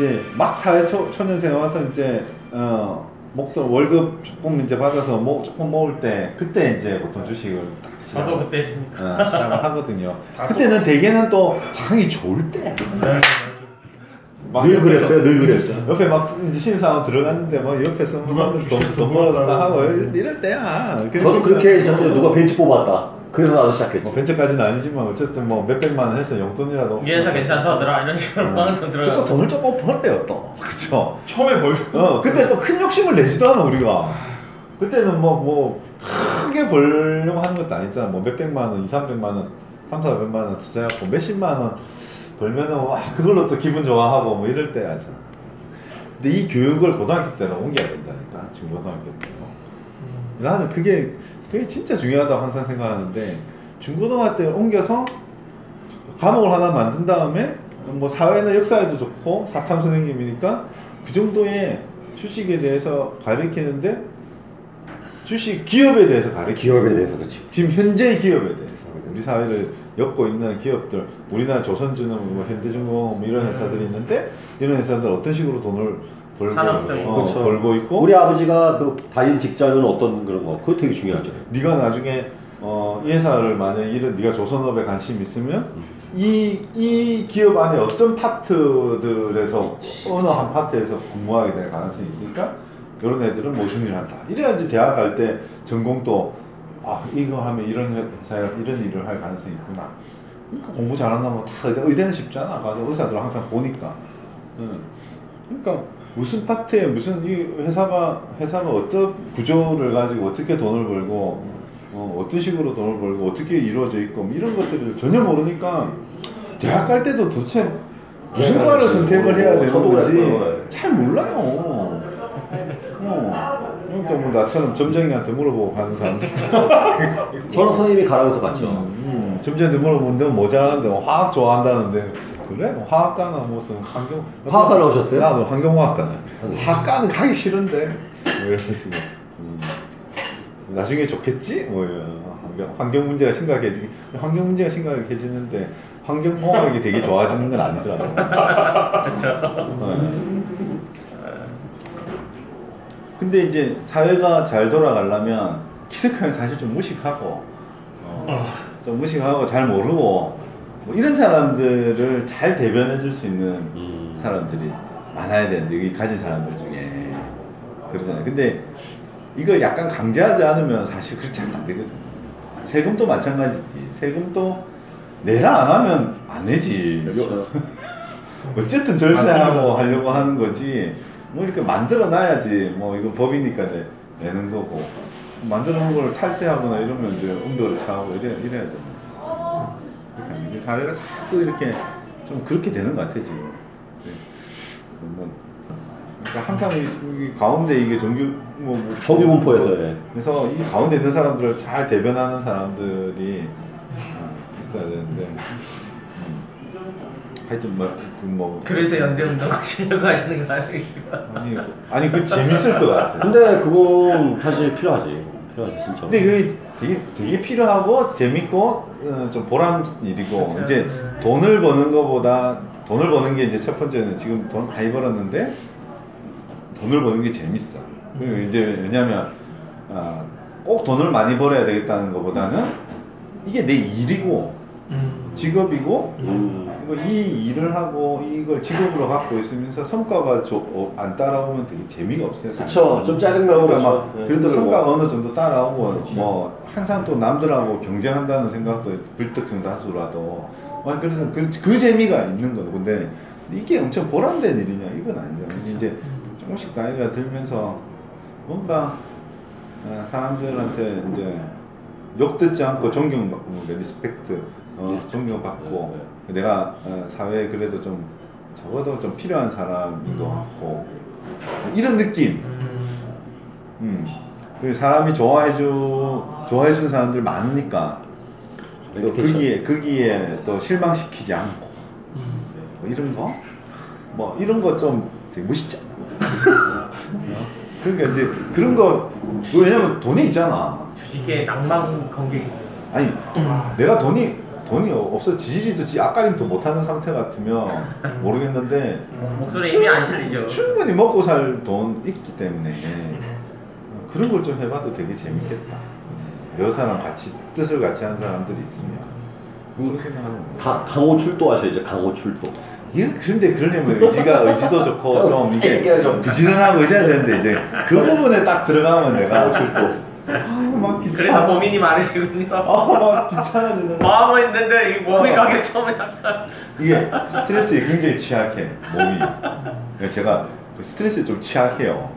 이제 막 사회 초, 초년생 와서 이제 어 목돈 월급 조금 이제 받아서 뭐 조금 모을 때 그때 이제 보통 주식을 딱 시작, 저도 그때 했습니다. 어, 시작을 하거든요. 다 그때는 대개는 또 장이 좋을 때. 네. 막늘 그랬어요, 늘 그랬어요. 옆에 막 이제 신입사원 들어갔는데 뭐 옆에서 뭐 누가 돈, 돈돈 벌었다. 하고 이럴, 이럴 때야. 저도 그렇게 했는데 누가 벤치 뽑았다. 그래서 나도 시작했지. 뭐 벤처까지는 아니지만 어쨌든 뭐 몇백만 원 해서 용돈이라도 이 회사 괜찮다더라 이런 식으로 항상 또 들어가. 돈을 조금 벌어요 또. 그쵸? 처음에 벌. 어 그때 또 큰 욕심을 내지도 않아 우리가. 그때는 뭐 뭐 크게 벌려고 하는 것도 아니잖아. 뭐 몇백만 원, 이삼백만 원, 삼사백만 원 투자해갖고 몇십만 원 벌면은 와 그걸로 또 기분 좋아하고 뭐 이럴 때야잖아 근데 이 교육을 고등학교 때는 옮겨야 된다니까 중고등학교 때는 나는 그게 그게 진짜 중요하다고 항상 생각하는데 중고등학교 때 옮겨서 과목을 하나 만든 다음에 뭐 사회나 역사에도 좋고 사탐 선생님이니까 그 정도의 주식에 대해서 가르치는데 주식 기업에 대해서 가르치 기업에 대해서 그렇지. 지금 현재의 기업에 대해서 우리 사회를 엮고 있는 기업들 우리나라 조선주는 뭐 현대중공업 뭐 이런 회사들이 있는데 이런 회사들 어떤 식으로 돈을 벌고 산업적인 어, 그렇죠. 벌고 있고 우리 아버지가 그 다닌 직장은 어떤 그런 거 그거 되게 중요하죠. 네가 나중에 어, 이 회사를 만약 이런 네가 조선업에 관심 있으면 이, 이 기업 안에 어떤 파트들에서 어느 한 파트에서 근무하게 될 가능성이 있으니까 이런 애들은 무슨 일을 한다. 이래야지 대학 갈 때 전공도 아 이거 하면 이런 회사에 이런 일을 할 가능성이 있구나. 그러니까 공부 잘한다면 다 의대, 의대는 쉽잖아. 가서 의사들 항상 보니까. 응. 그러니까 무슨 파트에 무슨 이 회사가 회사가 어떤 구조를 가지고 어떻게 돈을 벌고 어, 어떤 식으로 돈을 벌고 어떻게 이루어져 있고 뭐 이런 것들을 전혀 모르니까 대학 갈 때도 도대체 무슨 네, 과를 그렇지. 선택을 해야 뭐, 되는 건지 그랬어요. 잘 몰라요. 어. 그러니까 뭐 나처럼 점쟁이한테 물어보고 가는 사람들 저는 선생님이 가라고 갔죠. 음, 점쟁이한테 물어보는데 뭐 잘하는데 뭐 화학 좋아한다는데 그래? 뭐 화학과나 무슨 환경 화학과 나오셨어요? 나도 환경화학과는 음. 화학과는 가기 싫은데 뭐 이래가지고 음, 나중에 좋겠지? 뭐 이런 환경, 환경 문제가 심각해지 환경 문제가 심각해지는데 환경 공학이 되게 좋아지는 건 아니더라고요. 그렇죠. 네. 근데 이제 사회가 잘 돌아가려면 기득권을 사실 좀 무식하고 어, 좀 무식하고 잘 모르고 뭐 이런 사람들을 잘 대변해 줄 수 있는 음. 사람들이 많아야 되는데 여기 가진 사람들 중에 그러잖아요. 근데 이걸 약간 강제하지 않으면 사실 그렇지 안 되거든. 세금도 마찬가지지. 세금도 내라 안 하면 안 내지. 그렇죠. 어쨌든 절세하고 하려고 하는 거지. 뭐 이렇게 만들어 놔야지. 뭐 이건 법이니까 내, 내는 거고. 만들어 놓은 걸 탈세하거나 이러면 이제 응도를 차고 이래, 이래야 돼. 이게 사회가 자꾸 이렇게 좀 그렇게 되는 것 같아, 지금. 네. 뭐, 그러니까 항상 이, 이 가운데 이게 정규, 뭐, 뭐 정규 분포에서 예. 그래서 이 가운데 있는 사람들을 잘 대변하는 사람들이 어, 있어야 되는데 음. 하여튼 뭐, 그 뭐 그래서 연대운동 하시려고 하시는 거 아닙니까? 아니, 아니 그 재밌을 것 같아. 근데 그건 사실 필요하지. 필요하지 진짜. 근데 그게 되게 되게 필요하고 재밌고 어, 좀 보람 일이고 그렇죠. 이제 네. 돈을 버는 거보다 돈을 버는 게 이제 첫 번째는 지금 돈 많이 벌었는데 돈을 버는 게 재밌어. 그리고 음. 이제 왜냐면 아, 꼭 돈을 많이 벌어야 되겠다는 것보다는 이게 내 일이고 음. 직업이고 음. 이 일을 하고 이걸 직업으로 갖고 있으면서 성과가 조- 어, 안 따라오면 되게 재미가 없어요. 그쵸. 좀 짜증나고 그러니까 그렇죠. 막 네, 그래도 힘들고. 성과가 어느 정도 따라오고 그렇지. 뭐 항상 또 남들하고 경쟁한다는 생각도 불특정다수라도 아, 그래서 그, 그 재미가 있는 거죠. 근데 이게 엄청 보람된 일이냐 이건 아니잖아요. 이제 조금씩 나이가 들면서 뭔가 아, 사람들한테 이제 욕 듣지 않고 존경받고 respect 어. 존경받고 네, 내가 어, 사회에 그래도 좀 적어도 좀 필요한 사람인 것 음. 같고 이런 느낌 음. 음. 그리고 사람이 좋아해주 좋아해주는 사람들 많으니까 또. 거기에 거기에 또 실망시키지 않고 음. 뭐 이런 거 뭐 이런 거 좀 되게 멋있잖아. 어? 그러니까 이제 그런 거 왜냐면 돈이 있잖아. 주식의 낭만 관객. 아니 음. 내가 돈이 돈이 없어 지지리도 지 앞가림도 못하는 상태 같으면 모르겠는데 목소리 이미 안 실리죠. 충분히 먹고 살 돈 있기 때문에 그런 걸 좀 해봐도 되게 재밌겠다. 여러 사람 같이 뜻을 같이 하는 사람들이 있으면 그렇게 생각하는 거예요. 가, 강호 출도하셔야죠. 강호 출도. 이게 그런데 그러려면 의지가 의지도 좋고 좀 이게 부지런하고 이래야 되는데 이제 그 부분에 딱 들어가면 내가 출도 아막 그래서 귀찮아 고민이 많으시군요. 아막 귀찮아지는 거 마음은 있는데 이 몸이 어. 가기 처음에 약간 이게 스트레스에 굉장히 취약해 몸이 그러니까 제가 그 스트레스에 좀 취약해요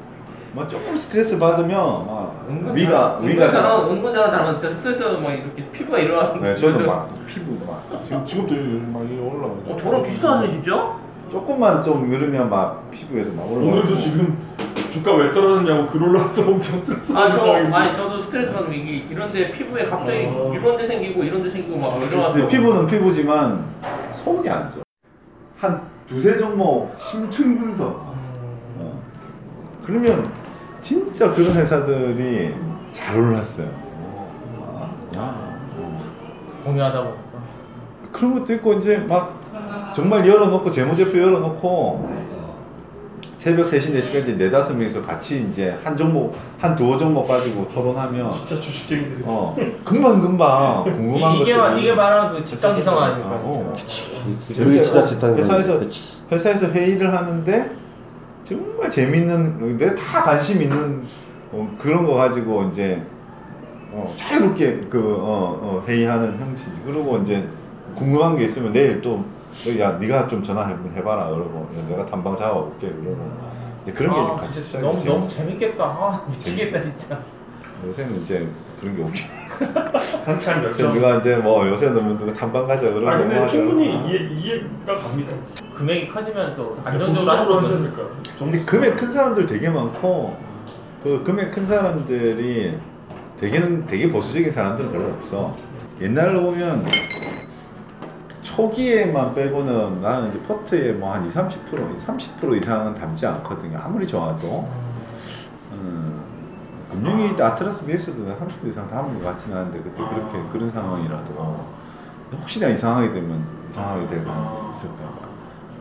막 조금 스트레스 받으면 막 위가 위가 저는 은근자가 닮은 저 스트레스 막 이렇게 피부가 일어나는 네 저는 막 피부 막 지금 지금도 막 이게 올라가죠. 어, 저랑 비슷하네 진짜? 조금만 좀 누르면 막 피부에서 막 올라오고 오늘도 지금 주가 왜 떨어졌냐고 글 올라와서 엄청 스트레스 아, 저, 받는 아니 저도 스트레스 받으면 이게 이런데 피부에 갑자기 어. 이런 데 생기고 이런 데 생기고 막 근데 피부는 피부지만 속이 안 좋아. 한 두세 종목 심층 분석. 어. 그러면 진짜 그런 회사들이 잘 올랐어요. 아, 공유하다 보니까. 그런 것도 있고 이제 막 정말 열어놓고 재무제표 열어놓고 새벽 3시 4시까지 네다섯 명이서 같이 이제 한 종목 한 두어 종목 가지고 토론하면 진짜 주식쟁이들이 어 금방 금방 궁금한 이, 이게, 것들 말- 이게 말하는 그 직장지성 아닙니까 어. 진짜. 그게 진짜 짓하는 회사에서 그치. 회사에서 회의를 하는데 정말 재밌는 내다 관심 있는 어, 그런 거 가지고 이제 어, 자유롭게 그 어, 어, 회의하는 형식이 그리고 이제 궁금한 게 있으면 내일 또 야 네가 좀 전화 한번 해봐라 그러고 야, 내가 단방 잡아볼게 그러고 이제 그런 게 아, 같이 진짜 시작이 너무 너무 재밌어. 재밌겠다 아 미치겠다 진짜 요새는 이제 그런 게 없죠. 한참 그래서 열정. 누가 이제 뭐 요새는 누가 단방 가자 그러고 아 근데 뭐 충분히. 이해 이해가 갑니다. 금액이 커지면 또 안정적으로 할 보수적으로 수가 하셔야 없어 될까. 근데 금액 큰 사람들 되게 많고 그 금액 큰 사람들이 되게는 되게 보수적인 사람들은 별로 없어. 옛날로 보면 초기에만 빼고는 나는 이제 포트에 뭐 한 2, 30% 30% 이상은 담지 않거든요. 아무리 좋아도. 음, 금융위 아트라스 BS도 30% 이상 담은 것 같지는 않은데 그때 그렇게 그런 상황이라도 혹시나 이상하게 되면 이상하게 될 가능성이 있을까 봐.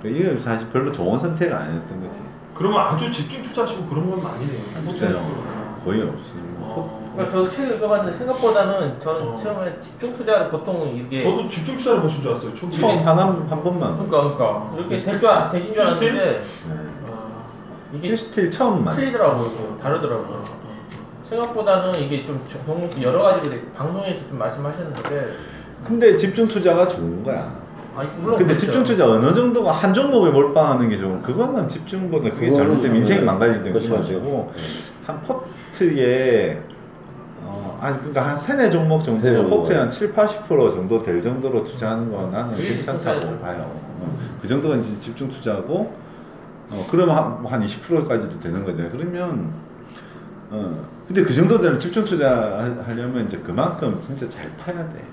이게 사실 별로 좋은 선택은 아니었던 거지. 그러면 아주 집중 투자하시고 그런 건 아니네요. 없어요. 거의 없어요. 어. 그러니까 저도 책 읽어봤는데 생각보다는 저는 어. 처음에 집중 투자를 보통 이게 저도 집중 투자를 보신 줄 알았어요. 초기에. 처음 하나 한 번만. 그러니까 그러니까 이렇게 될줄 되신 줄 알았는데 네. 아, 이게 휴스틸 처음만. 틀리더라고요 이게 다르더라고요 생각보다는 이게 좀 정말 여러 가지로 방송에서 좀 말씀하셨는데 근데 집중 투자가 좋은 거야. 아니 물론 근데 그렇죠. 집중 투자 어느 정도가 한 종목에 몰빵하는 게 좋은. 그거는 집중보다 그게 그거는 잘못되면 좀- 인생이 망가지는 그렇죠. 되고 한 포트에 어, 아니 그러니까 한 세네 종목 정도 세네. 포트에 한 7, 80% 정도 될 정도로 투자하는 건 나는 집중 괜찮다고. 봐요. 어, 그 정도가 이제 집중 투자고 어, 그러면 한, 한 20%까지도 되는 거죠. 그러면 어, 근데 그 정도 되면 집중 투자 하- 하려면 이제 그만큼 진짜 잘 파야 돼.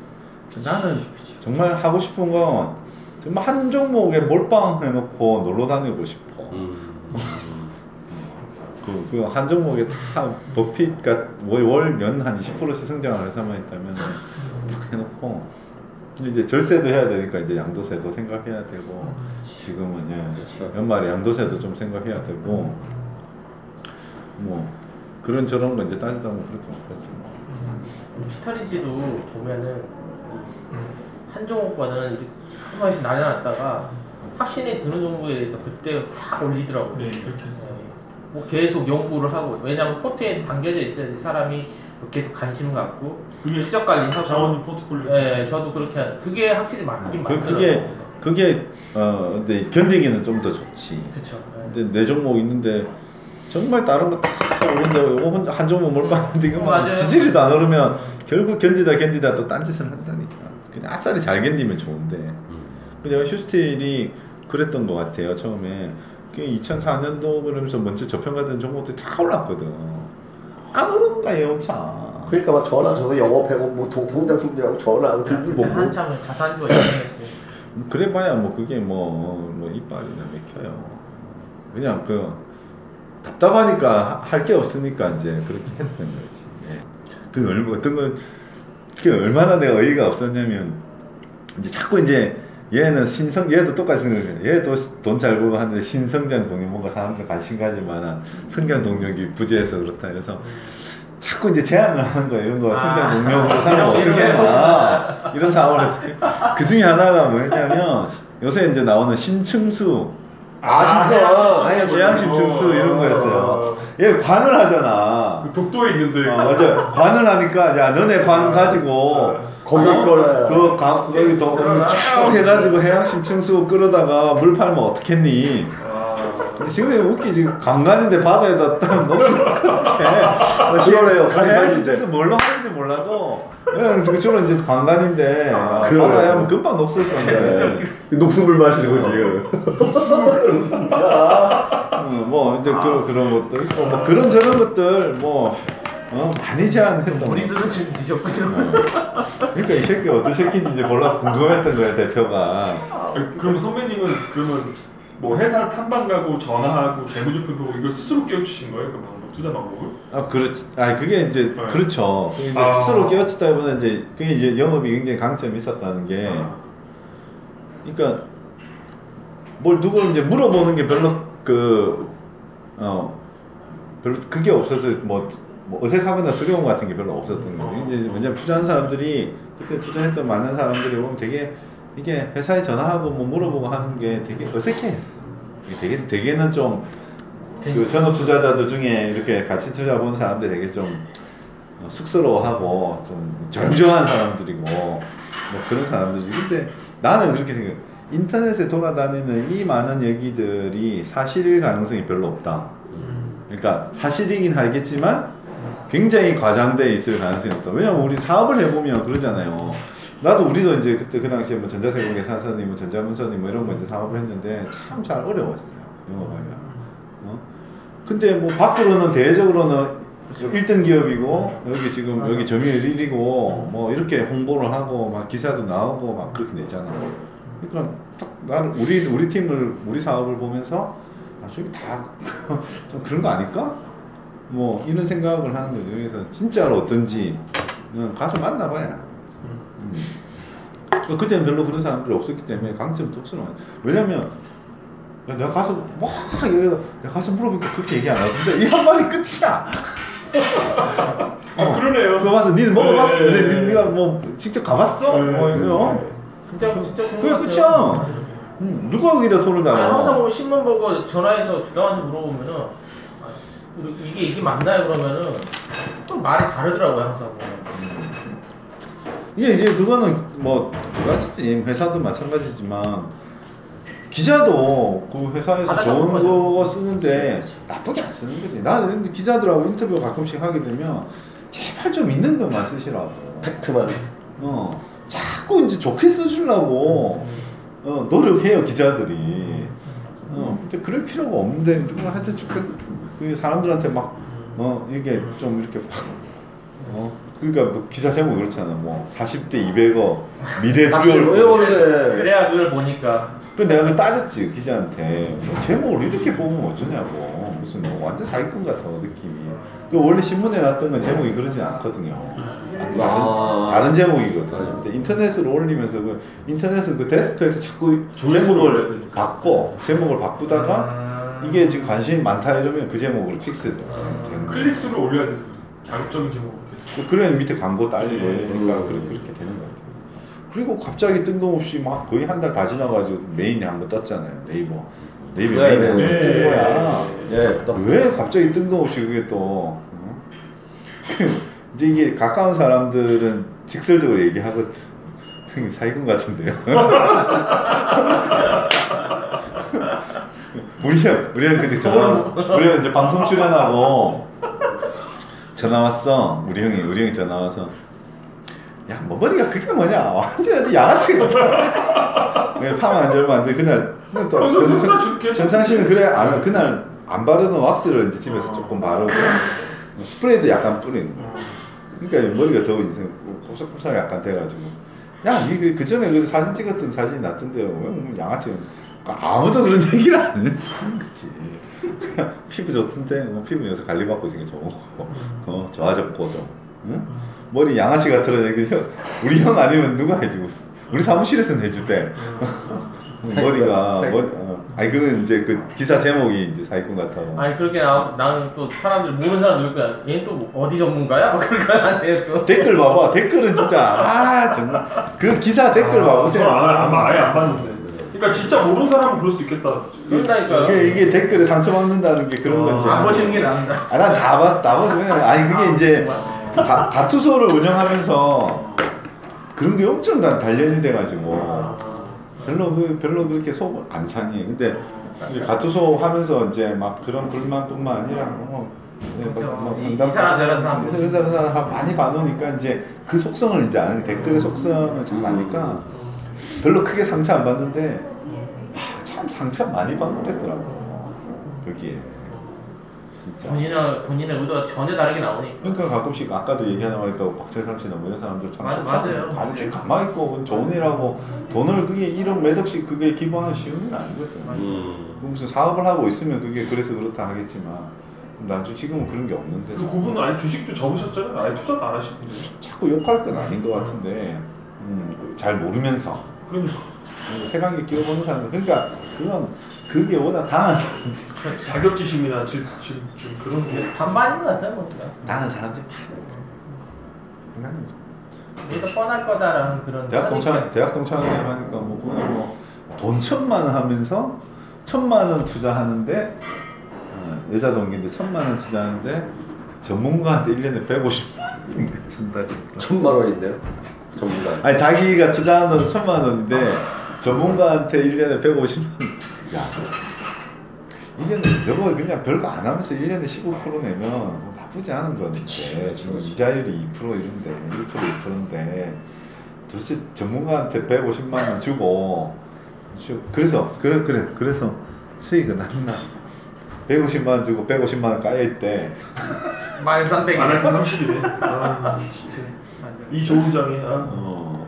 나는 정말 하고 싶은 건 정말 한 종목에 몰빵 해놓고 놀러 다니고 싶어. 음. 그, 그한 종목에 다 버핏가 월연 한 20%씩 성장을 회사만 있다면 딱 해놓고 이제 절세도 해야 되니까 이제 양도세도 생각해야 되고 지금은 예 연말에 양도세도 좀 생각해야 되고 뭐 그런 저런 거 이제 따지다 보면 그렇게 못하지 뭐. 피터린지도 보면은 한 종목보다는 이렇게 한 번씩 날려놨다가 확신이 드는 종목에 대해서 그때 확 올리더라고요. 네 그렇게. 네. 뭐 계속 연구를 하고 왜냐면 포트에 담겨져 있어야지 사람이 또 계속 관심을 갖고 그게 추적 관리하고 자원 포트폴리오. 네, 저도 그렇게 하- 그게 확실히 맞긴 그, 맞더라고요. 그게 그게 어 근데 견디기는 좀 더 좋지. 그쵸. 네. 근데 네 종목 있는데 정말 다른 거다 오른데 이거 혼자 한 종목 몰빵하는데 이거 막 맞아요. 지지리도 안 오르면 결국 견디다 견디다 또 딴짓을 한다니까. 그냥 아싸리 잘 견디면 좋은데. 음. 그냥 휴스틸이 그랬던 것 같아요 처음에. 그 2004년도 그러면서 먼저 저평가된 종목들이 다 올랐거든. 안 오르는 거야 예언차. 그러니까 막 전화 줘서 영업하고 뭐 동- 통장 숨기라고 전화 안 들고 그때 뭐 한참 자산주가 유행했어요. 그래봐야 뭐 그게 뭐, 뭐 이빨이나 맥혀요. 그냥 그 답답하니까 할 게 없으니까 이제 그렇게 했던 거지. 예. 그 얼마 어떤 건그 얼마나 내가 어이가 없었냐면 이제 자꾸 이제 얘는 신성 얘도 똑같이 생각해요. 얘도 돈 잘 벌고 하는데 신성장 동력 뭔가 사람들 관심 가질 만한 성장 동력이 부재해서 그렇다. 그래서 자꾸 이제 제안을 하는 거예요. 이런 거 성장 아, 동력으로 사람 이런- 어떻게 해봐. 이런 상황을 어떻게. 그 중에 하나가 뭐냐면 요새 이제 나오는 신층수, 아, 진짜. 아니, 제양심 증수 이런 거였어요. 얘 관을 하잖아. 그 독도에 있는데. 어, 맞아. 관을 하니까 야 너네 관 가지고 거기 어? 거라. 그 강, 여기 도, 쭉 해가지고 해양심 청수 끌어다가 물 팔면 어떻겠니? 아, 근데 지금 이거 웃기지. 강간인데 바다에다 딱 녹슬 그러네요. 해양심 강간인데. 청수 뭘로 하는지 몰라도 그냥 지금 주로 이제 강간인데 아. 바다에 하면 금방 녹슬 건데. 녹수물 마시는 거지. 어, 뭐 이제 그, 그런 것도 있고 뭐 그런 저런 것들 뭐 어, 많이 제안했던 거. 우리 스스로 지금 뒤졌거든. 그러니까 이 새끼 어떤 새끼인지 이제 몰라 궁금했던 거야 대표가. 그럼 선배님은 그러면 뭐 회사 탐방 가고 전화하고 재무제표 보고 이걸 스스로 깨우치신 거예요? 그 방법 투자 방법을? 아 그렇지. 아 그게 이제 네. 그렇죠. 그게 이제 아. 스스로 깨우치다기보다 이제 그게 이제 영업이 굉장히 강점이 있었다는 게, 아, 그러니까 뭘 누구 이제 물어보는 게 별로 그어 별로 그게 없어서 뭐, 뭐 어색하거나 두려움 같은 게 별로 없었던 거예요. 이제 왜냐면 투자한 사람들이 그때 투자했던 많은 사람들이 보면 되게 이게 회사에 전화하고 뭐 물어보고 하는 게 되게 어색해. 되게 되게는 좀 그 전업 투자자들 중에 이렇게 같이 투자 보는 사람들 되게 좀 어, 쑥스러워하고 좀 정정한 사람들이고 뭐 그런 사람들이 근데 나는 그렇게 생각. 인터넷에 돌아다니는 이 많은 얘기들이 사실일 가능성이 별로 없다. 그러니까 사실이긴 하겠지만 굉장히 과장돼 있을 가능성이 없다. 왜냐면 우리 사업을 해보면 그러잖아요. 나도 우리도 이제 그때 그 당시에 뭐 전자세금 계산서니 뭐 전자문서니 뭐 이런 거 이제 사업을 했는데 참 잘 어려웠어요. 영업하면. 어? 근데 뭐 밖으로는 대외적으로는 1등 기업이고 여기 지금. 여기 점유율 1위고 뭐 이렇게 홍보를 하고 막 기사도 나오고 막 그렇게 되잖아. 그러니까 딱 나는 우리 우리 팀을 우리 사업을 보면서 아 저기 다 좀 그런 거 아닐까? 뭐 이런 생각을 하는 거죠. 그래서 진짜로 어떤지 응, 가서 만나봐야. 음. 그 그때는 별로 그런 사람들이 없었기 때문에 강점도 없어요. 왜냐면 야, 내가 가서 막 여기다 내가 가서 물어보니까 그렇게 얘기 안 하던데 이 한마디 끝이야. 아 그러네요. 그거 봐서 니는 먹어봤어? 네, 네, 네, 네, 네가 뭐 직접 가봤어? 네, 뭐 이거. 네. 진짜 진짜 그게 것 끝이야. 같아요. 음, 누가 여기다 토를 아니, 항상 달아? 보면 신문 보고 전화해서 주당한테 물어보면은 아, 이게 이게 맞나요 그러면은 또 말이 다르더라고요 항상 보면. 이게 이제 그거는 뭐두 가지지 회사도 마찬가지지만 기자도 그 회사에서 받아 좋은 적은 거죠. 거 쓰는데 나쁘게 안 쓰는 거지. 나는 기자들하고 인터뷰 가끔씩 하게 되면 제발 좀 있는 것만 쓰시라고. 팩트만. 어 자꾸 이제 좋게 써주려고 어, 노력해요 기자들이. 어 근데 그럴 필요가 없는데 뭐 하여튼 좀 그- 그 사람들한테 막 어 이게 좀 이렇게 확 어, 그러니까 뭐 기사 제목 그렇잖아. 뭐 40대 200억 미래 닥칠 왜. 모르네. 그래야 그걸 보니까 그 내가 그 따졌지 기자한테 뭐 제목을 이렇게 뽑으면 어쩌냐고 무슨 뭐 완전 사기꾼 같아 느낌이. 그 원래 신문에 났던 건 제목이 그러지 않거든요. 다른, 아. 다른 제목이거든. 근데 인터넷으로 올리면서 그 인터넷은 그 데스크에서 자꾸 제목을. 바꿔 제목을 바꾸다가 아. 이게 지금 관심이 많다 이러면 그 제목으로 fix돼. 되는 거야. 클릭 수를 올려야 돼서 장점 제목. 그- 그래 밑에 광고 딸리고 네. 이러니까 음. 그렇게, 그렇게 되는 것 같아요. 그리고 갑자기 뜬금없이 막 거의 한 달 다 지나가지고 메인에 한 번 떴잖아요. 네이버. 네이버 네, 메인에 한번 네. 뜬 거야. 예, 또. 왜 갑자기 뜬금없이 그게 또 어? 이제 이게 가까운 사람들은 직설적으로 얘기하거든. 형님 사기꾼 같은데요. 우리 형, 우리 형 전화, 우리 형 이제 방송 출연하고 전화 왔어. 우리 형이, 우리 형이 전화 와서 야, 뭐 머리가 그게 뭐냐? 완전 어디 양아치 같아. 내가 파마한 지 얼마 안 돼. 그날 그날 또 전상 씨는 그래 안 그날 안 바르는 왁스를 이제 집에서 조금 바르고 스프레이도 약간 뿌리는 거야. 그러니까 머리가 더 이제 뽀석뽀석 약간 돼가지고 야, 이그 전에 그 사진 찍었던 사진이 났던데요. 왜뭐 양아치? 아무도 그런 얘기를 안 했는 거지. 그냥 피부 좋던데 뭐 피부 요새 관리 받고 있으니까 좋고 어 좋아졌고 좀. 응? 머리 양아치 같으라는 얘기 형 우리 형 아니면 누가 해주고 있어? 우리 사무실에서는 해주대. 머리가 머리, 어. 아니 그건 이제 그 기사 제목이 이제 사기꾼 같다고. 아니 그렇게 나, 나는 또 사람들 모르는 사람 누를 거야. 얘는 또 어디 전문가야? 막 그럴 거안 돼. 또. 댓글 봐봐. 댓글은 진짜 아 정말 그 기사 댓글 아, 봐보세요. 아예, 아마 아예 안 봤는데. 그러니까 진짜 모르는 사람은 그럴 수 있겠다. 그런다니까요. 이게, 이게 댓글에 상처받는다는 게 그런 아, 건지. 안 보시는 게 나은다. 아, 난다 봤어, 다 봤어. 그냥 아니 그게 이제 가, 가투소를 운영하면서 그런 게 엄청 다 단련이 돼가지고 별로 그 별로 그렇게 속 안 상해. 근데 이 가투소 하면서 이제 막 그런 불만뿐만 아니라 뭐. 네, 그렇죠. 뭐 이- 상담- 이 사람들은 다 이 사람 저런 사람 많이 봐놓으니까 이제 그 속성을 이제 아는 댓글의 속성을 잘 아니까 별로 크게 상처 안 받는데 아, 참 상처 많이 받겠더라고 거기에 진짜. 본인의 본인의 의도가 전혀 다르게 나오니까. 그러니까 가끔씩 아까도 얘기하다 보니까 박철상 씨나 뭐 이런 사람들 참 맞- 맞아요. 가만히 가만히 있고 좋은 일하고 돈을 그게 1억 몇 억씩 그게 기부하는 쉬운 일 아니거든. 음. 무슨 사업을 하고 있으면 그게 그래서 그렇다 하겠지만 나중 지금은 그런 게 없는데 그 그분은 아예 주식도 접으셨잖아요. 아예 투자도 안 하시는데. 자꾸 욕할 건 아닌 것 같은데 음, 잘 모르면서 그러니까 세관계 끼워보는 사람들 그러니까 그건 그게 워낙 당한 사람들 그렇죠. 자격지심이나 지, 지, 지금 그런 게 반반인 것 같아요, 뭐 진짜. 당한 사람들 많아. 얘도 뻔할 거다라는 그런. 대학 동창. 대학 동창회 하니까 뭐 그게 뭐돈 천만 원 하면서 천만 원 투자하는데 어, 여자 동기인데 천만 원 투자하는데 전문가한테 1년에 150만 원 준다. 천만 원인데요? 전문가. 아니 자기가 투자한 돈 천만 원인데 전문가한테 1년에 150만 원. 야. 1년에 너가 그냥 별거 안 하면서 1년에 15% 내면 뭐 나쁘지 않은 건데 지금 이자율이 2% 이런데 1% 2%인데 도대체 전문가한테 150만 원 주고 주- 그래서 그래 그래 그래서 수익은 안 나. 150만 원 주고 150만 원 까여 있대. 마이너스 300. 마이너스 30이네. 아 진짜. 이 좋은 장이 아. 어.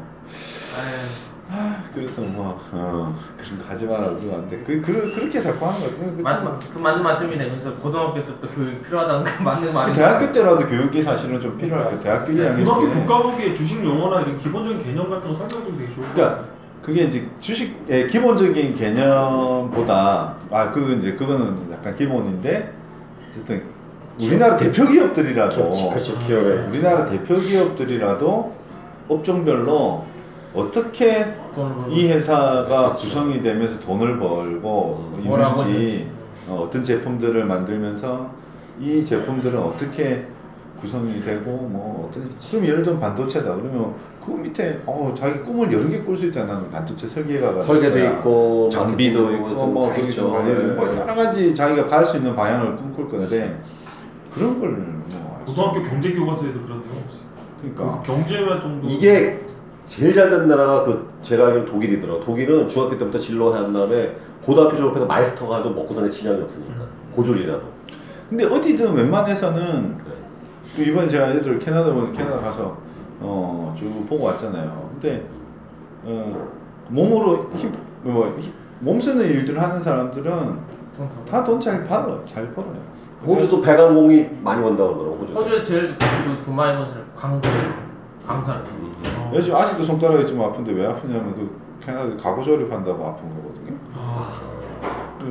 아, 그래서 뭐 어, 그런 거 하지 마라 그러면 안 돼. 그, 그 그렇게 자꾸 하는 거야. 그, 그, 맞는 그 맞는 말씀이네. 그래서 고등학교 때부터 교육 필요하다는 거 맞는 말이. 대학교 때라도 교육이 사실은 좀 필요할 때 대학교 이제 1학년 고등학교 때. 국가고시에 주식 용어나 이런 기본적인 개념 같은 거 설명해주면 되게 좋을 것 그러니까. 그게 이제 주식의 기본적인 개념보다 아 그건 이제 그거는 약간 기본인데 어쨌든 우리나라 대표 기업들이라도 그렇지, 기업에. 우리나라 대표 기업들이라도 업종별로 어떻게. 이 회사가 구성이 되면서 돈을 벌고 음, 있는지. 어, 어떤 제품들을 만들면서 이 제품들은 어떻게 구성이 되고 뭐 어떤 그럼 예를 들면 반도체다 그러면 그 밑에 어 자기 꿈을 여러 개 꿀 수 있잖아 반도체 설계가가 설계도 될 거야. 있고 장비도 있고 뭐 관련 뭐 네. 여러 가지 자기가 갈 수 있는 방향을 꿈꿀 건데 그 런 걸 뭐 고등학교 경제 교과서에도 그런 내용 없어요. 그러니까 경제만 정도. 이게 제일 잘 된 나라가 그 제가 알기로 독일이더라고. 독일은 중학교 때부터 진로 한 다음에 고등학교 졸업해서 마이스터 가도 먹고 사는 지장이 없으니까 고졸이라도. 근데 어디든 웬만해서는 네. 그 이번에 제가 애들 캐나다 보 캐나다 가서 어쭉 보고 왔잖아요. 근데 어 몸으로 힘, 뭐, 힘- 몸 쓰는 일들 하는 사람들은 다 돈 잘 벌어, 잘 벌어요. 호주도 배관공이 많이 번다고 그러더라고. 호주. 호주에서 제일 그돈 많이 버는 사람 광고 강사라서. 어. 요즘 아직도 손가락이 좀 아픈데 왜 아프냐면 그 캐나다 가구 조립한다고 아픈 거거든요. 아,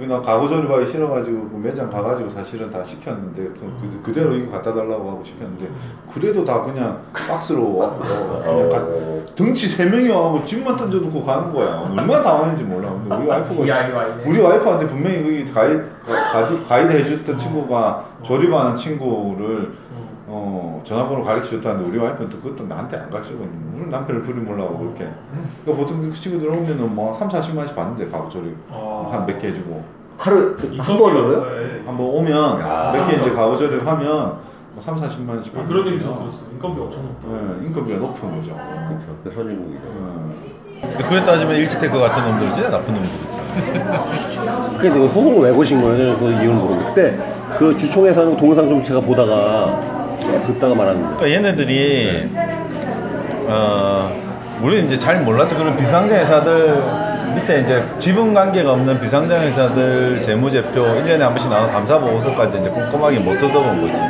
나 가구 조립하기 싫어가지고 그 매장 가가지고 사실은 다 시켰는데 그, 그, 그 대로 이거 갖다 달라고 하고 시켰는데 그래도 다 그냥 박스로 와서 그냥 가, 어, 등치 세 명이 와고 짐만 던져놓고 가는 거야. 얼마나 당황했는지 몰라. 근데 우리 와이프가 DIY네. 우리 와이프한테 분명히 거기 가, 가이드, 가이드 해줬던 친구가 조립하는 친구를 어, 전화번호 가르쳐 줬다는데 우리 와이프는 또 그것도 나한테 안 가르쳐 줬거든. 우리 남편을 부리 몰라고 그렇게. 그러니까 보통 그 친구들 오면은 뭐 3, 40만 원씩 받는데 가구 조립 아. 한몇 개 해주고 하루 한 번으로요? 네. 한번 오면 야. 몇개 이제 가구 조립하면 뭐 3, 40만 원씩 아, 받는 그런 얘기. 좀 들었어. 인건비 엄청 높다. 네, 인건비가 높은 거죠. 그렇죠. 그 선진국이죠. 근데 그래 따지면 일지테크 같은 놈들이지 나쁜 놈들이지. 근데 이거 소송을 왜 고신 거예요? 그 이유는 모르겠는데 그 주총에서 하는 동영상 좀 제가 보다가 듣다가 말았는데. 그러니까 얘네들이 어 우리 이제 잘 몰랐죠. 그런 비상장 회사들 밑에 이제 지분 관계가 없는 비상장 회사들 재무제표 1년에 한 번씩 나오는 감사 보고서까지 이제 꼼꼼하게 못 뜯어본 거지.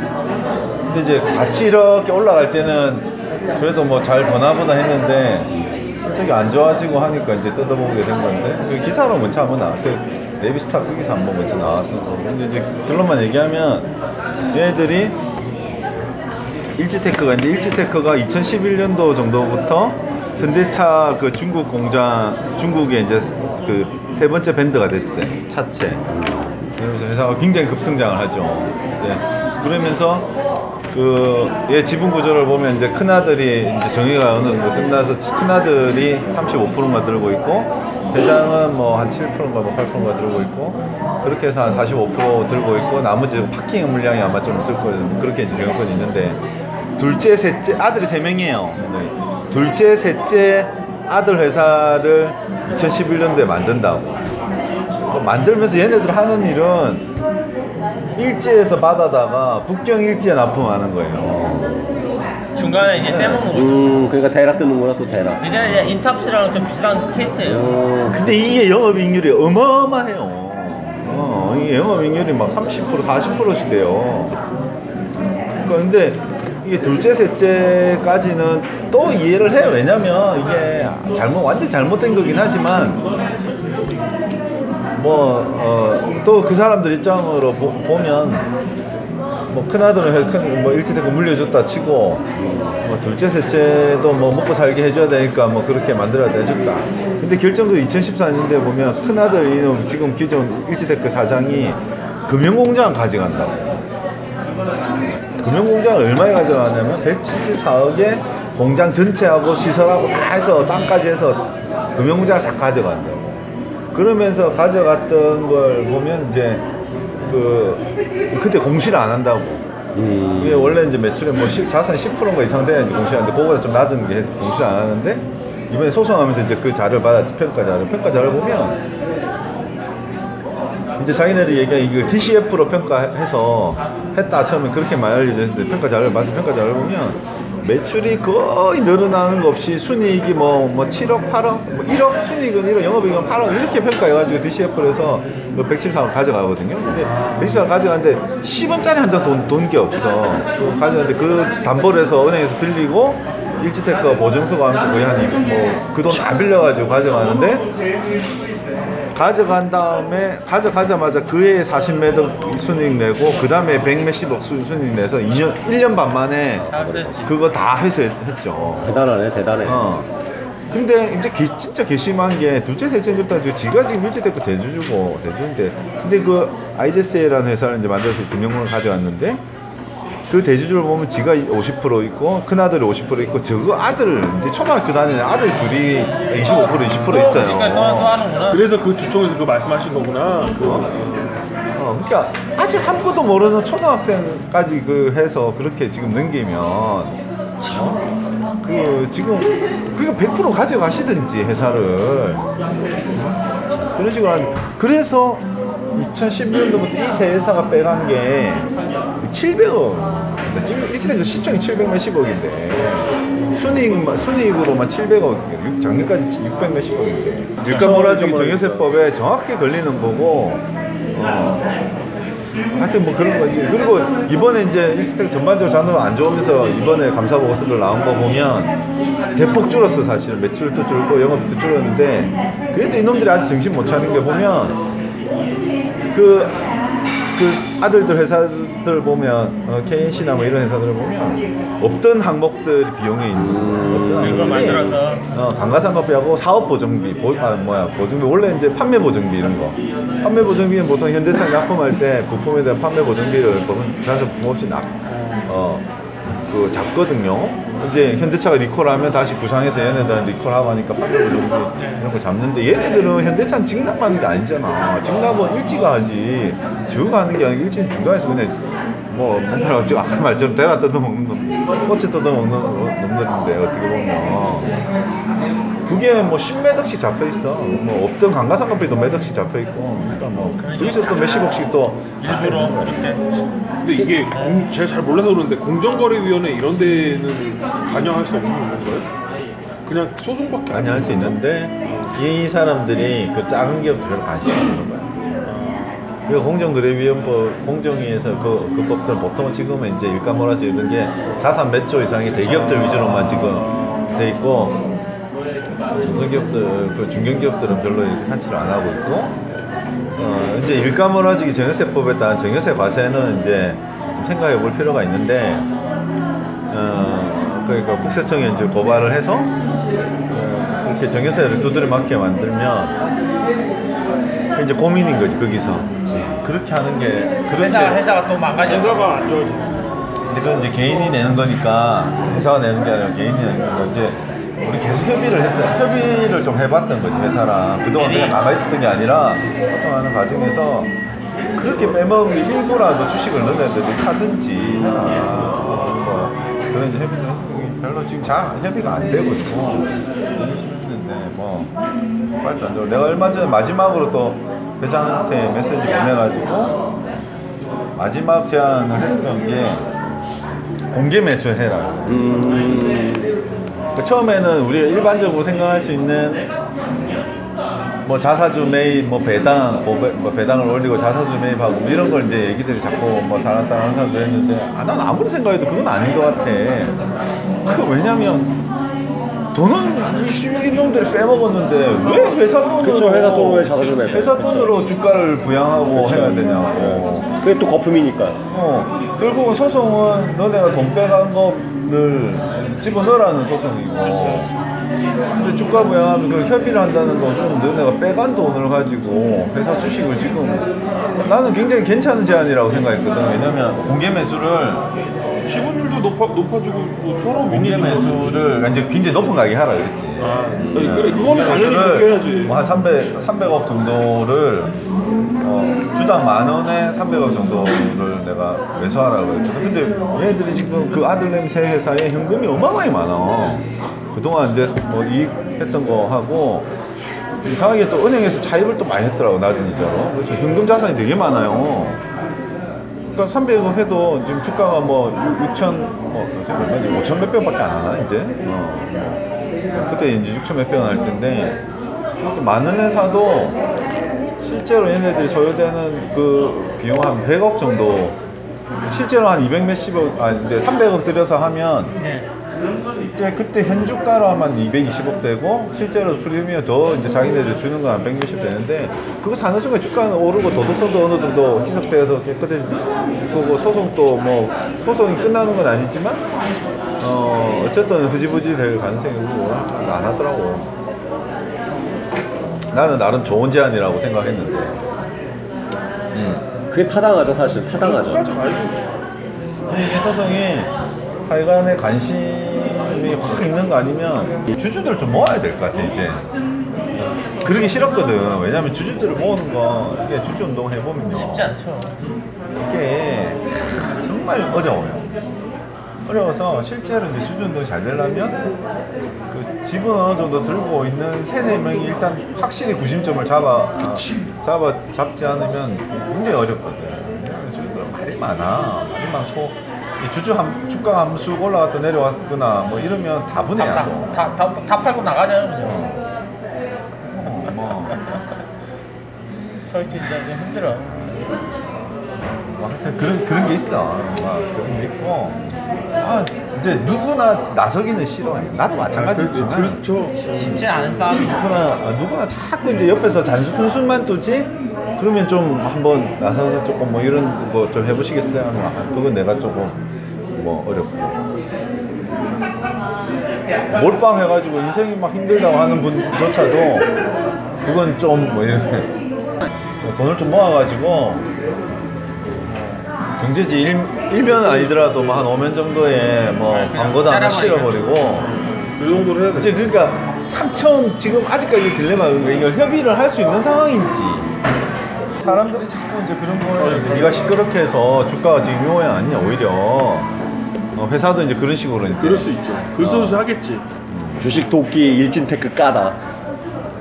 근데 이제 같이 이렇게 올라갈 때는 그래도 뭐 잘 보나보다 했는데 갑자기 안 좋아지고 하니까 이제 뜯어보게 된 건데 그 기사로 먼저 한번 나왔 그 네비스타 그 기사 한번 먼저 나왔던 거고 근데 이제 결론만 얘기하면 얘네들이 일지테크가 있는데 일지테크가 2011년도 정도부터 현대차 그 중국 공장 중국에 이제 그 세 번째 밴드가 됐어요 차체 그러면서 회사가 굉장히 급성장을 하죠. 네. 그러면서 그얘 지분 구조를 보면 이제 큰 아들이 이제 정의가 어느 정도 끝나서 큰 아들이 35%가 들고 있고 회장은 뭐 한 7%인가 뭐 8%가 들고 있고 그렇게 해서 한 45% 들고 있고 나머지 파킹 물량이 아마 좀 있을 거예요. 그렇게 이제 경영권이 있는데 둘째, 셋째 아들이 세 명이에요. 네. 둘째, 셋째 아들 회사를 2011년도에 만든다고. 뭐 만들면서 얘네들 하는 일은 일지에서 받아다가 북경 일지에 납품하는 거예요. 중간에 이제 떼먹는 거죠. 음, 그러니까 대략 뜨는구나 또 대략. 이제 인탑스랑 좀 비슷한 케이스예요. 음, 근데 이게 영업이익률이 어마어마해요. 어, 이게 영업이익률이 막 30% 40%씩 돼요. 그러니까 근데 이게 둘째 셋째까지는 또 이해를 해요. 왜냐면 이게 잘못 완전 잘못된 거긴 하지만 뭐또그 사람들 입장으로 보, 보면 뭐 큰아들은 큰뭐 일찍 되고 물려줬다 치고 뭐 둘째 셋째도 뭐 먹고 살게 해줘야 되니까 뭐 그렇게 만들어야 해줬다 근데 결정도 2014년도에 보면 큰아들 이놈 지금 기존 일지테크 사장이 금융공장 가져간다고 금융공장을 얼마에 가져가냐면 174억에 공장 전체하고 시설하고 다 해서 땅까지 해서 금융공장을 싹 가져간다고 그러면서 가져갔던 걸 보면 이제 그 그때 공시를 안 한다고. 음. 이게 원래 이제 매출의 뭐 10, 자산 10%가 이상 돼야지 공시하는데 그거보다 좀 낮은 게 해서 공시를 안 하는데 이번에 소송하면서 이제 그 자료를 받았지 평가 자료. 평가 자료를 보면 이제 자기네들이 얘기한 이거 DCF로 평가해서 했다 처음에 그렇게 많이 알려졌는데 평가 자료를 평가 자료를 보면 매출이 거의 늘어나는 거 없이 순이익이 뭐, 뭐 7억, 8억, 뭐 1억, 순이익은 1억, 영업이익은 8억 이렇게 평가해가지고 DCF로 해서 그 173을 가져가거든요. 근데 173을 가져가는데 10원짜리 한 장 돈, 돈 게 없어. 가져가는데 그 담보를 해서 은행에서 빌리고 일지테크 보증서가 하면서 거의 한 뭐 그 돈 다 빌려가지고 가져가는데 가져간 다음에 가져가자마자 그해 40매덕 순이익 내고 그 다음에 100 몇십억 수- 순이익 내서 2년 1년 반 만에. 그거 다 해서 했죠. 대단하네, 대단해. 어. 근데 이제 개- 진짜 괘씸한 게 둘째 셋째 됐다 지금 지가 지금 일제테크 대주주고 대주인데 근데 그 아이제스라는 회사를 이제 만들어서 금융을 가져왔는데 그 대주주를 보면 지가 50% 있고 큰 아들이 50% 있고 저거 아들 이제 초등학교 다니는 아들 둘이 25% 20% 있어요. 지금까지 또, 또 하는구나. 그래서 그 주총에서 그거 말씀하신 거구나. 그, 어, 그러니까 아직 아무것도 모르는 초등학생까지 그 해서 그렇게 지금 넘기면 어? 그 지금 그거 100% 가져가시든지 회사를 그런 식으로 한 그래서 2010년도부터 이 세 회사가 빼간 게 700억 지금 일치된 그 시총이 700 몇십억인데 순이익만 순이익으로만 700억 작년까지 600 몇십억인데 물가 몰아주기 정유세법에 정확히 걸리는 거고 어. 하여튼 뭐 그런 거지. 그리고 이번에 이제 일주택 전반적으로 자료가 안 좋으면서 이번에 감사 보고서들 나온 거 보면 대폭 줄었어 사실 매출도 줄고 영업도 줄었는데 그래도 이놈들이 아직 정신 못 차린 게 보면 그, 그 아들들 회사들 보면 어, KNC나 뭐 이런 회사들을 보면 없던 항목들 비용이 있는 없던 이걸 항목들이 만들어서 어, 강가상가비하고 사업 보정비, 보, 아, 뭐야, 보정비, 원래 이제 판매 보정비 이런 거. 판매 보정비는 보통 현대차 납품할 때 부품에 대한 판매 보정비를 법은 자서 부품없이 납, 어, 그 잡거든요. 이제 현대차가 리콜하면 다시 구상해서 얘네들한테 리콜하고 하니까 판매 보정비 이런 거 잡는데 얘네들은 현대차는 직납하는 게 아니잖아. 직납은 일지가 하지. 지우가 하는 게 아니고 일지는 중간에서 그냥 뭐, 뭔가 지금 아까 말처럼 대라 뜯어먹는 놈, 꼬치 뜯어먹는 놈들인데, 어떻게 보면. 그게 뭐 10매덕씩 잡혀 있어. 뭐 없던 강가상가비도 매덕씩 잡혀 있고. 그러니까 뭐, 거기서 또 몇십억씩 또. 일부러. 이렇게 근데 이게 공- 제가 잘 몰라서 그러는데 공정거래위원회 이런 데는 관여할 수 없는 건가요? 그냥 소송밖에 많이 할수 있는데, 이 사람들이 그 작은 기업들을 관심이 없는 거야. 그 공정 거래위원법, 공정위에서 그, 그 법들 보통은 지금은 이제 일감 몰아주 이런 게 자산 몇 조 이상의 대기업들 위주로만 지금 돼 있고, 중소기업들, 그 중견기업들은 별로 이렇게 산출을 안 하고 있고, 어, 이제 일감원화지기 정여세법에 따른 정여세 과세는 이제 좀 생각해 볼 필요가 있는데, 어, 그러니까 국세청에 이제 고발을 해서, 어, 이렇게 정여세를 두드려 맞게 만들면, 이제 고민인 거지, 거기서. 그렇게 하는 게, 그렇게. 회사가 회사가 또 망가져. 회사가 안 좋아지. 근데 그건 이제 개인이 내는 거니까 회사가 내는 게 아니라 개인이 내는 거니까 이제 우리 계속 협의를 했던 협의를 좀 해봤던 거지 회사랑 그동안 그냥 남아 있었던 게 아니라 소송하는 과정에서 그렇게 빼먹은 게 일부라도 주식을 애들이 사든지 해라 뭐 그런 이제 협의를 했는데 별로 지금 잘 협의가 안 되고 있고 있는데 뭐 빨리 안 좋아 내가 얼마 전에 마지막으로 또 회장한테 메시지 보내가지고 마지막 제안을 했던 게 공개 매수해라. 음, 그 처음에는 우리가 일반적으로 생각할 수 있는 뭐 자사주 매입, 뭐 배당, 뭐, 배, 뭐 배당을 올리고 자사주 매입하고 뭐 이런 걸 이제 얘기들이 자꾸 뭐 사람 따라하는 사람들 했는데 아, 난 아무리 생각해도 그건 아닌 것 같아. 그 왜냐면 돈은 이 시민 놈들이 빼먹었는데 왜 회사 돈으로 그쵸, 회사 돈으로 왜 자사주 매입해? 회사 돈으로 주가를 부양하고 그쵸. 해야 되냐고. 그게 또 거품이니까. 어, 결국은 소송은 너네가 돈 빼간 거를 집어넣으라는 소송이고. 근데 주가 부양하면 그 협의를 한다는 건 그럼 너네가 빼간 돈을 가지고 회사 주식을 지금 나는 굉장히 괜찮은 제안이라고 생각했거든. 왜냐면 공개 매수를 지분율도 높아 높아지고 뭐 서로 공개 매수를 이제 굉장히 높은 가격에 하라 그랬지. 아, 아니, 그래 그거는 당연히 그렇게 해야지. 뭐한 300, 300억 정도를 어, 주당 만 원에 300억 정도를 내가 매수하라고 그랬거든. 근데 얘네들이 지금 그 아들냄 새 회사에 현금이 어마어마하게 많아. 그동안 이제 뭐 이익했던 거 하고 이상하게 또 은행에서 차입을 또 많이 했더라고 낮은 이자로. 그래서 현금 자산이 되게 많아요. 그러니까 300억 해도 지금 주가가 뭐 6천 뭐 요새 얼마지 5천 몇 병밖에 안 하나 이제. 어. 그때 이제 6천 몇 병 할 텐데 이렇게 많은 회사도 실제로 얘네들이 소요되는 그 비용 한 100억 정도 실제로 한 200 몇십억 아니 근데 300억 들여서 하면 네. 이제 그때 현 주가로 하면 220억 되고 실제로 프리미엄 더 이제 자기네들 주는 건 한 160 되는데 그거 사는 순간 주가는 오르고 도덕성도 어느 정도 희석되어서 깨끗해질 거고 소송도 뭐 소송이 끝나는 건 아니지만 어 어쨌든 흐지부지 될 가능성이 있고 안 하더라고 나는 나름 좋은 제안이라고 생각했는데 그게 타당하죠, 사실. 타당하죠. 끝까지 가야지. 이 소송이 사회간에 관심 이 확 있는 거 아니면 주주들 좀 모아야 될 것 같아 이제 그러기 싫었거든 왜냐면 주주들을 모으는 거 이게 주주 운동 해보면요 쉽지 않죠. 이게 정말 어려워요 어려워서 실제로 이제 주주 운동이 잘 되려면 그 지분 어느 정도 들고 있는 세네 명이 일단 확실히 구심점을 잡아 잡아 잡지 않으면 굉장히 어렵거든. 주주들은 말이 많아. 말이 많고 이 주주 함 주가 함수 올라갔다 내려왔거나 뭐 이러면 다 분해야 또. 다, 다, 다, 다 팔고 나가잖아요, 그냥. 어, 뭐, 서울시장 좀 힘들어. 뭐 하여튼 그런 그런 게 있어. 아, 그런 게 있고. 아 이제 누구나 나서기는 싫어해. 나도 마찬가지지만. 그렇죠. 쉽지 않은 싸움이. 누구나 아, 누구나 자꾸 이제 옆에서 잔수 큰술만 두지 그러면 좀 한번 나서서 조금 뭐 이런 거 좀 해보시겠어요? 하면 아, 그건 내가 조금 뭐 어렵고 몰빵 해가지고 인생이 막 힘들다고 하는 분조차도 그건 좀 뭐 이렇게 뭐 돈을 좀 모아가지고 경제지 일, 일면 아니더라도 뭐 한 5면 정도의 뭐 광고도 하나. 실어버리고 그 정도로 해야 돼. 이제 그러니까 참 처음 지금 아직까지 딜레마가 그러니까 이걸 협의를 할 수 있는 상황인지 사람들이 자꾸 이제 그런 거에 이제 네가 시끄럽게 해서 주가가 지금 이 모양 아니냐 오히려 어, 회사도 이제 그런 식으로 이제 그럴 수 있죠. 그 소수 하겠지. 주식 도끼 일진 테크 까다.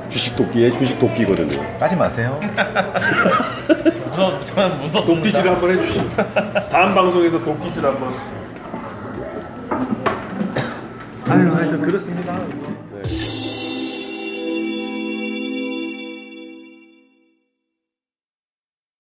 주식 도끼에 주식 도끼거든요. 까지 마세요. 무서, 저는 무섭습니다. 도끼질 한번 해주시죠. 다음 방송에서 도끼질 한번. 아유 하여튼 그렇습니다.